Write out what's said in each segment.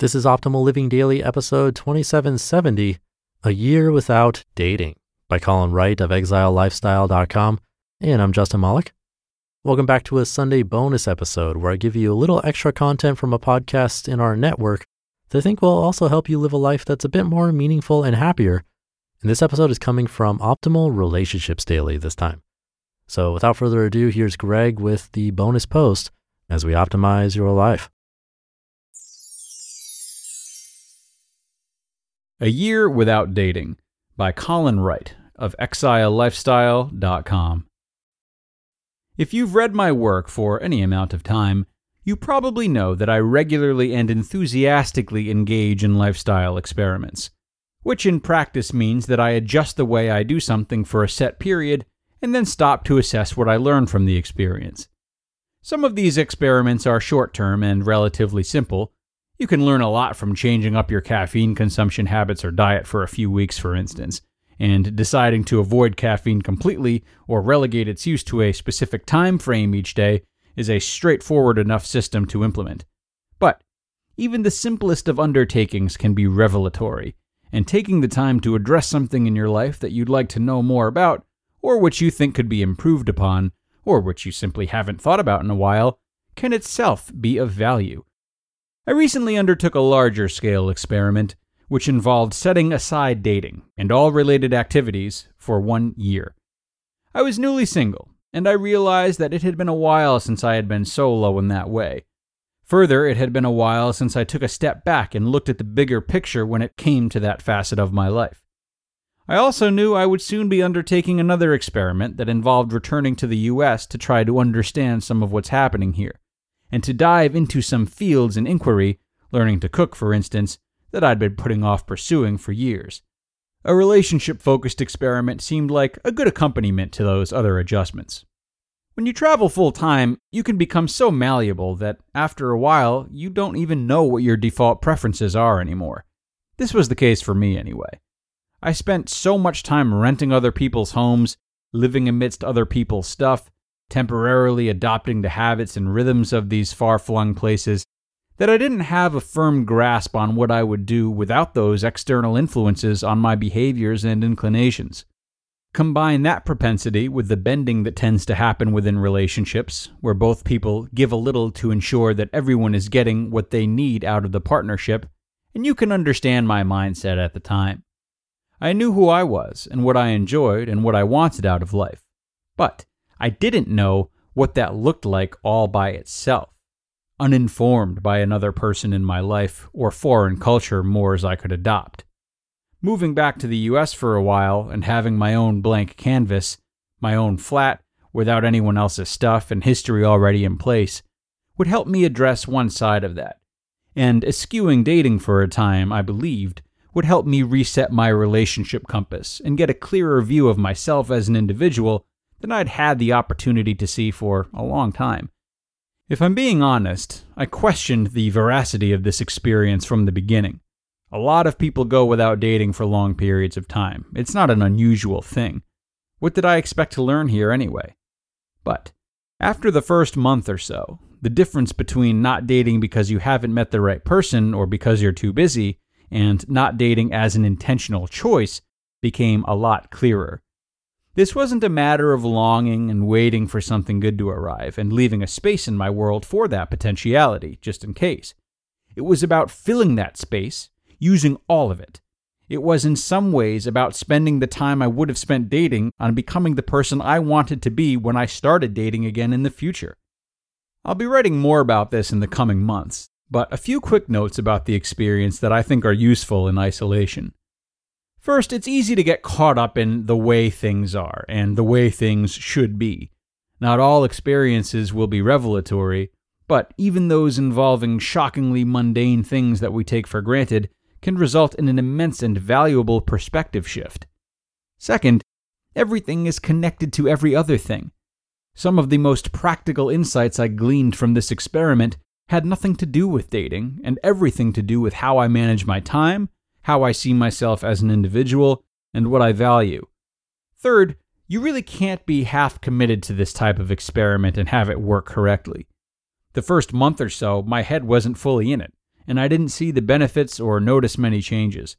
This is Optimal Living Daily, episode 2770 A Year Without Dating by Colin Wright of ExileLifestyle.com. And I'm Justin Malak. Welcome back to a Sunday bonus episode where I give you a little extra content from a podcast in our network that I think will also help you live a life that's a bit more meaningful and happier. And this episode is coming from Optimal Relationships Daily this time. So without further ado, here's Greg with the bonus post as we optimize your life. A Year Without Dating by Colin Wright of ExileLifestyle.com. If you've read my work for any amount of time, you probably know that I regularly and enthusiastically engage in lifestyle experiments, which in practice means that I adjust the way I do something for a set period and then stop to assess what I learn from the experience. Some of these experiments are short term and relatively simple you can learn a lot from changing up your caffeine consumption habits or diet for a few weeks, for instance, and deciding to avoid caffeine completely or relegate its use to a specific time frame each day is a straightforward enough system to implement. But even the simplest of undertakings can be revelatory, and taking the time to address something in your life that you'd like to know more about, or which you think could be improved upon, or which you simply haven't thought about in a while, can itself be of value. I recently undertook a larger scale experiment, which involved setting aside dating and all related activities for one year. I was newly single, and I realized that it had been a while since I had been solo in that way. Further, it had been a while since I took a step back and looked at the bigger picture when it came to that facet of my life. I also knew I would soon be undertaking another experiment that involved returning to the US to try to understand some of what's happening here and to dive into some fields in inquiry, learning to cook, for instance, that I'd been putting off pursuing for years. A relationship focused experiment seemed like a good accompaniment to those other adjustments. When you travel full time, you can become so malleable that after a while, you don't even know what your default preferences are anymore. This was the case for me anyway. I spent so much time renting other people's homes, living amidst other people's stuff, temporarily adopting the habits and rhythms of these far flung places, that I didn't have a firm grasp on what I would do without those external influences on my behaviors and inclinations. Combine that propensity with the bending that tends to happen within relationships, where both people give a little to ensure that everyone is getting what they need out of the partnership, and you can understand my mindset at the time. I knew who I was and what I enjoyed and what I wanted out of life. But I didn't know what that looked like all by itself, uninformed by another person in my life or foreign culture more as I could adopt. Moving back to the US for a while and having my own blank canvas, my own flat, without anyone else's stuff and history already in place, would help me address one side of that. And eschewing dating for a time, I believed, would help me reset my relationship compass and get a clearer view of myself as an individual than I'd had the opportunity to see for a long time. If I'm being honest, I questioned the veracity of this experience from the beginning. A lot of people go without dating for long periods of time. It's not an unusual thing. What did I expect to learn here anyway? But after the first month or so, the difference between not dating because you haven't met the right person or because you're too busy and not dating as an intentional choice became a lot clearer. This wasn't a matter of longing and waiting for something good to arrive and leaving a space in my world for that potentiality, just in case. It was about filling that space, using all of it. It was in some ways about spending the time I would have spent dating on becoming the person I wanted to be when I started dating again in the future. I'll be writing more about this in the coming months, but a few quick notes about the experience that I think are useful in isolation. First, it's easy to get caught up in the way things are and the way things should be. Not all experiences will be revelatory, But even those involving shockingly mundane things that we take for granted can result in an immense and valuable perspective shift. Second, everything is connected to every other thing. Some of the most practical insights I gleaned from this experiment had nothing to do with dating and everything to do with how I manage my time, how I see myself as an individual, and what I value. Third, you really can't be half committed to this type of experiment and have it work correctly. The first month or so, my head wasn't fully in it, and I didn't see the benefits or notice many changes.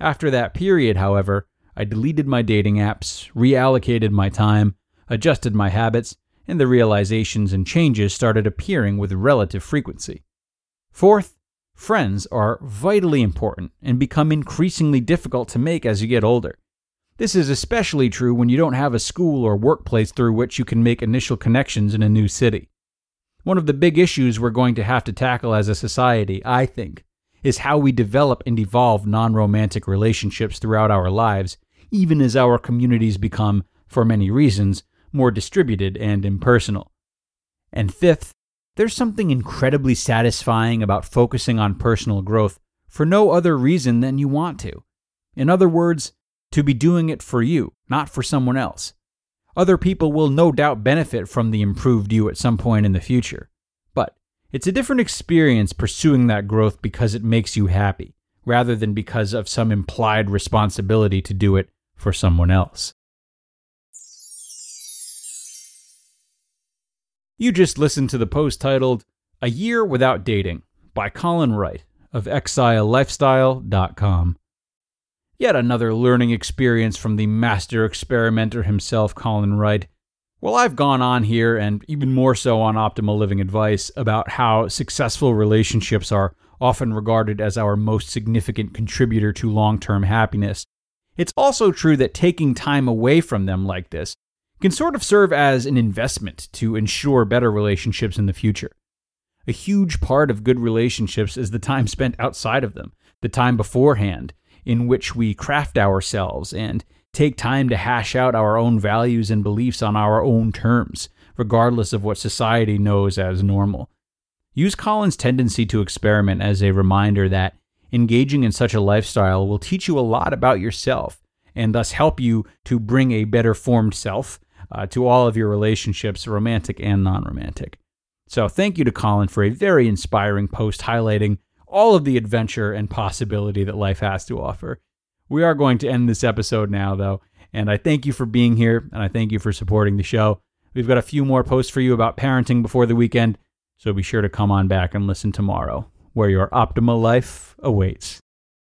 After that period, however, I deleted my dating apps, reallocated my time, adjusted my habits, and the realizations and changes started appearing with relative frequency. Fourth, friends are vitally important and become increasingly difficult to make as you get older. This is especially true when you don't have a school or workplace through which you can make initial connections in a new city. One of the big issues we're going to have to tackle as a society, I think, is how we develop and evolve non romantic relationships throughout our lives, even as our communities become, for many reasons, more distributed and impersonal. And fifth, there's something incredibly satisfying about focusing on personal growth for no other reason than you want to. In other words, to be doing it for you, not for someone else. Other people will no doubt benefit from the improved you at some point in the future. But it's a different experience pursuing that growth because it makes you happy, rather than because of some implied responsibility to do it for someone else. You just listened to the post titled A Year Without Dating by Colin Wright of exilelifestyle.com. Yet another learning experience from the master experimenter himself, Colin Wright. Well, I've gone on here, and even more so on Optimal Living Advice, about how successful relationships are often regarded as our most significant contributor to long term happiness. It's also true that taking time away from them like this can sort of serve as an investment to ensure better relationships in the future. A huge part of good relationships is the time spent outside of them, the time beforehand, in which we craft ourselves and take time to hash out our own values and beliefs on our own terms, regardless of what society knows as normal. Use Colin's tendency to experiment as a reminder that engaging in such a lifestyle will teach you a lot about yourself and thus help you to bring a better formed self uh, to all of your relationships, romantic and non romantic. So, thank you to Colin for a very inspiring post highlighting all of the adventure and possibility that life has to offer. We are going to end this episode now, though, and I thank you for being here and I thank you for supporting the show. We've got a few more posts for you about parenting before the weekend, so be sure to come on back and listen tomorrow, where your optimal life awaits.